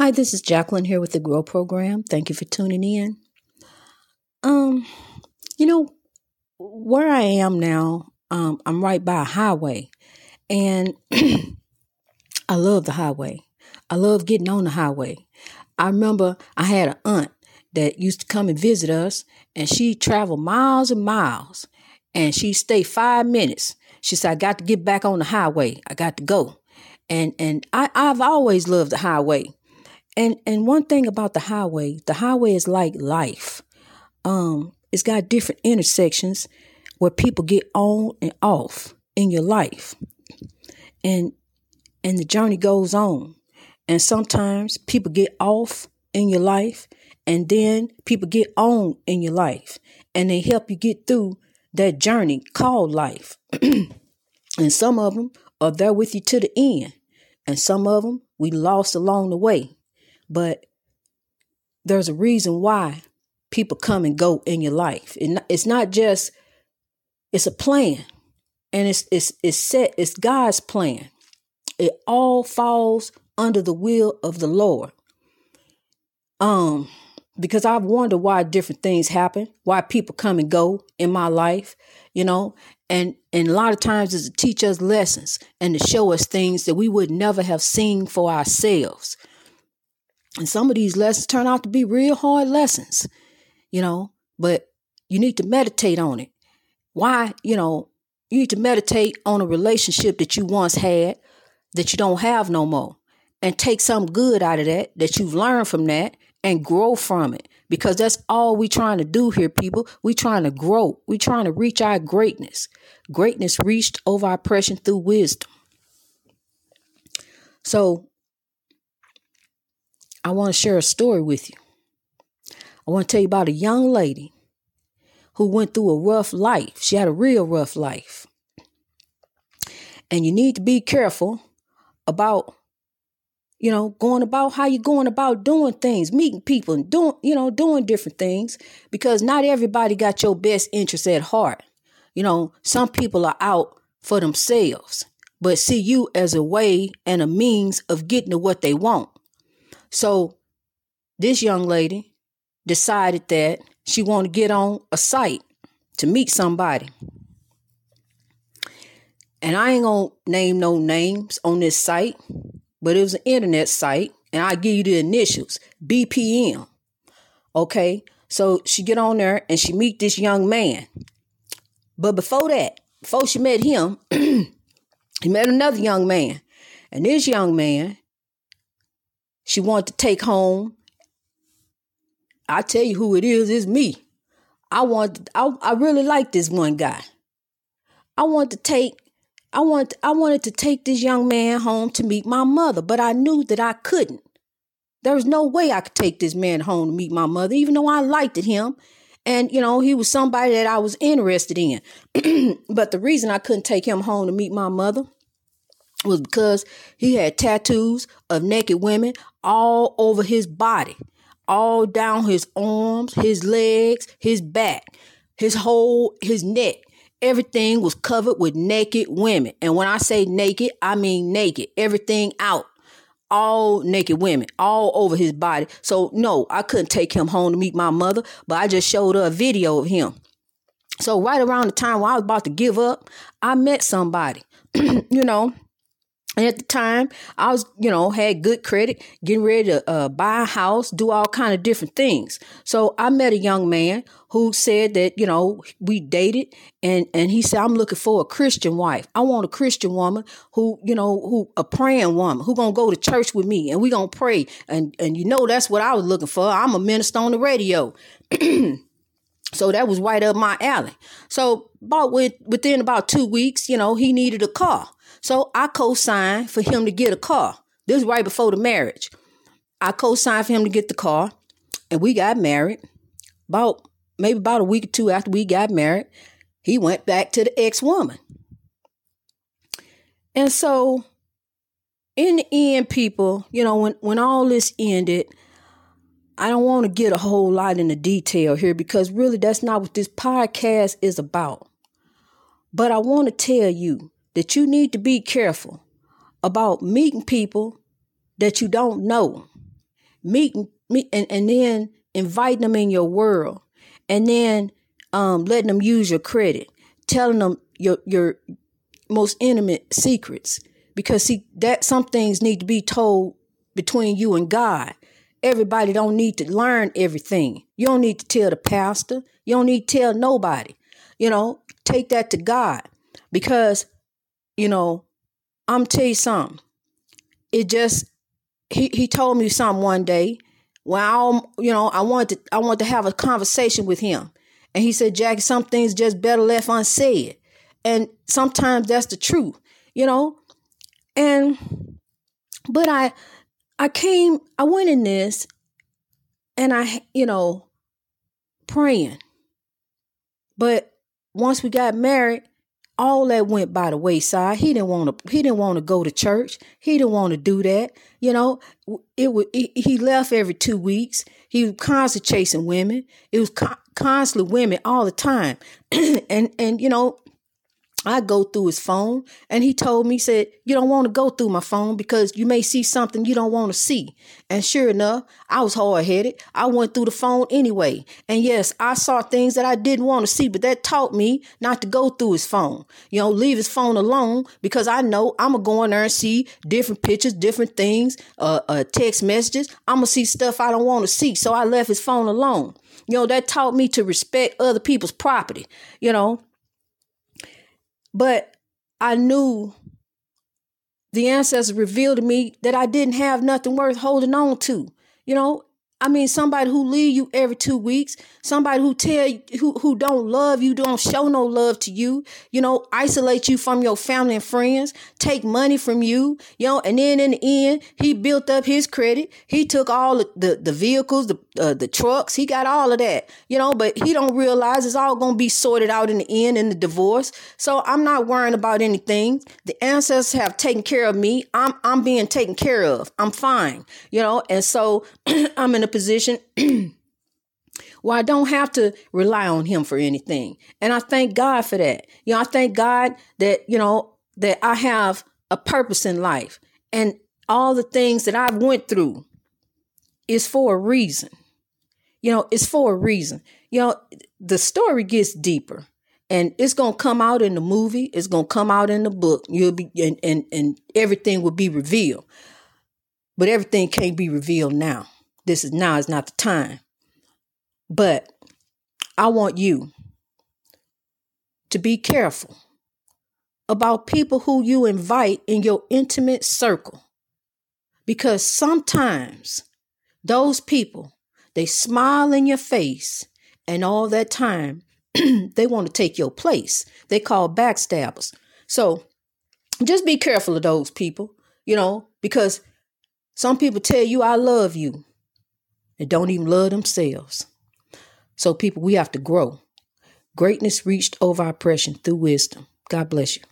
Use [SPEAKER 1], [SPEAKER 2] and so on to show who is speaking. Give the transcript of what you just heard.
[SPEAKER 1] Hi, this is Jacqueline here with the Grow Program. Thank you for tuning in. Um, you know, where I am now, um, I'm right by a highway, and I love the highway. I love getting on the highway. I remember I had an aunt that used to come and visit us, and she traveled miles and miles, and she stayed five minutes. She said, "I got to get back on the highway. I got to go," and and I I've always loved the highway. And and one thing about the highway, the highway is like life. Um, it's got different intersections where people get on and off in your life. And and the journey goes on. And sometimes people get off in your life and then people get on in your life and they help you get through that journey called life. and some of them are there with you to the end. And some of them we lost along the way. But there's a reason why people come and go in your life. And It's not just, it's a plan. And it's, it's, it's set, it's God's plan. It all falls under the will of the Lord. Um, because I've wondered why different things happen, why people come and go in my life, you know, and and a lot of times it's to teach us lessons and to show us things that we would never have seen for ourselves. And some of these lessons turn out to be real hard lessons, you know, but you need to meditate on it. Why, you know, you need to meditate on a relationship that you once had that you don't have no more and take some good out of that that you've learned from that and grow from it. Because that's all we're trying to do here people. We're trying to grow. We're trying to reach our greatness. Greatness reached over oppression through wisdom. So I want to share a story with you. I want to tell you about a young lady who went through a rough life. She had a real rough life. And you need to be careful about, you know, going about how you're going about doing things, meeting people and doing, you know, doing different things because not everybody got your best interest at heart. You know, some people are out for themselves, but see you as a way and a means of getting to what they want. So this young lady decided that she wanted to get on a site to meet somebody. And I ain't gonna name no names on this site, but it was an internet site, and I give you the initials BPM. Okay, so she get on there and she meet this young man. But before that, before she met him, he met another young man, and this young man she wanted to take home. I tell you who it is, it's me. I want I, I really like this one guy. I want to take I want I wanted to take this young man home to meet my mother, but I knew that I couldn't. There was no way I could take this man home to meet my mother, even though I liked him. And, you know, he was somebody that I was interested in. but the reason I couldn't take him home to meet my mother was because he had tattoos of naked women all over his body, all down his arms, his legs, his back, his whole his neck. Everything was covered with naked women. And when I say naked, I mean naked. Everything out. All naked women all over his body. So no, I couldn't take him home to meet my mother, but I just showed her a video of him. So right around the time when I was about to give up, I met somebody. you know, and at the time, I was, you know, had good credit, getting ready to uh, buy a house, do all kind of different things. So I met a young man who said that, you know, we dated, and and he said, I'm looking for a Christian wife. I want a Christian woman who, you know, who a praying woman who gonna go to church with me, and we gonna pray. And and you know, that's what I was looking for. I'm a minister on the radio. So that was right up my alley. So about with, within about two weeks, you know, he needed a car. So I co-signed for him to get a car. This was right before the marriage. I co-signed for him to get the car, and we got married. About maybe about a week or two after we got married, he went back to the ex-woman. And so in the end, people, you know, when, when all this ended, I don't want to get a whole lot into detail here because really that's not what this podcast is about. But I want to tell you that you need to be careful about meeting people that you don't know meeting me and, and then inviting them in your world and then um, letting them use your credit, telling them your your most intimate secrets. Because see that some things need to be told between you and God. Everybody don't need to learn everything. You don't need to tell the pastor. You don't need to tell nobody. You know, take that to God. Because, you know, I'm tell you something. It just he he told me something one day when I um, you know I wanted to I wanted to have a conversation with him. And he said, Jackie, some things just better left unsaid. And sometimes that's the truth, you know? And but I I came, I went in this and I, you know, praying. But once we got married, all that went by the wayside. He didn't want to. He didn't want to go to church. He didn't want to do that. You know, it would. He left every two weeks. He was constantly chasing women. It was constantly women all the time, and and you know, I go through his phone and he told me, he said, you don't want to go through my phone because you may see something you don't want to see. And sure enough, I was hard headed. I went through the phone anyway. And yes, I saw things that I didn't want to see, but that taught me not to go through his phone. You know, leave his phone alone because I know I'm going to go in there and see different pictures, different things, uh, uh, text messages. I'm going to see stuff I don't want to see. So I left his phone alone. You know, that taught me to respect other people's property, you know but I knew the ancestors revealed to me that I didn't have nothing worth holding on to. You know, I mean, somebody who leave you every two weeks, somebody who tell you, who who don't love you, don't show no love to you, you know, isolate you from your family and friends, take money from you, you know, and then in the end, he built up his credit. He took all the the, vehicles, the uh, the trucks, he got all of that, you know, but he don't realize it's all gonna be sorted out in the end in the divorce. So I'm not worrying about anything. The ancestors have taken care of me. I'm I'm being taken care of. I'm fine, you know, and so I'm in a position where I don't have to rely on him for anything. And I thank God for that. You know, I thank God that, you know, that I have a purpose in life and all the things that I've went through is for a reason. You know, it's for a reason. You know, the story gets deeper and it's gonna come out in the movie, it's gonna come out in the book. You'll be and and, and everything will be revealed. But everything can't be revealed now. This is now is not the time. But I want you to be careful about people who you invite in your intimate circle. Because sometimes those people, they smile in your face, and all that time they want to take your place. They call backstabbers. So just be careful of those people, you know, because some people tell you, I love you, and don't even love themselves. So, people, we have to grow. Greatness reached over oppression through wisdom. God bless you.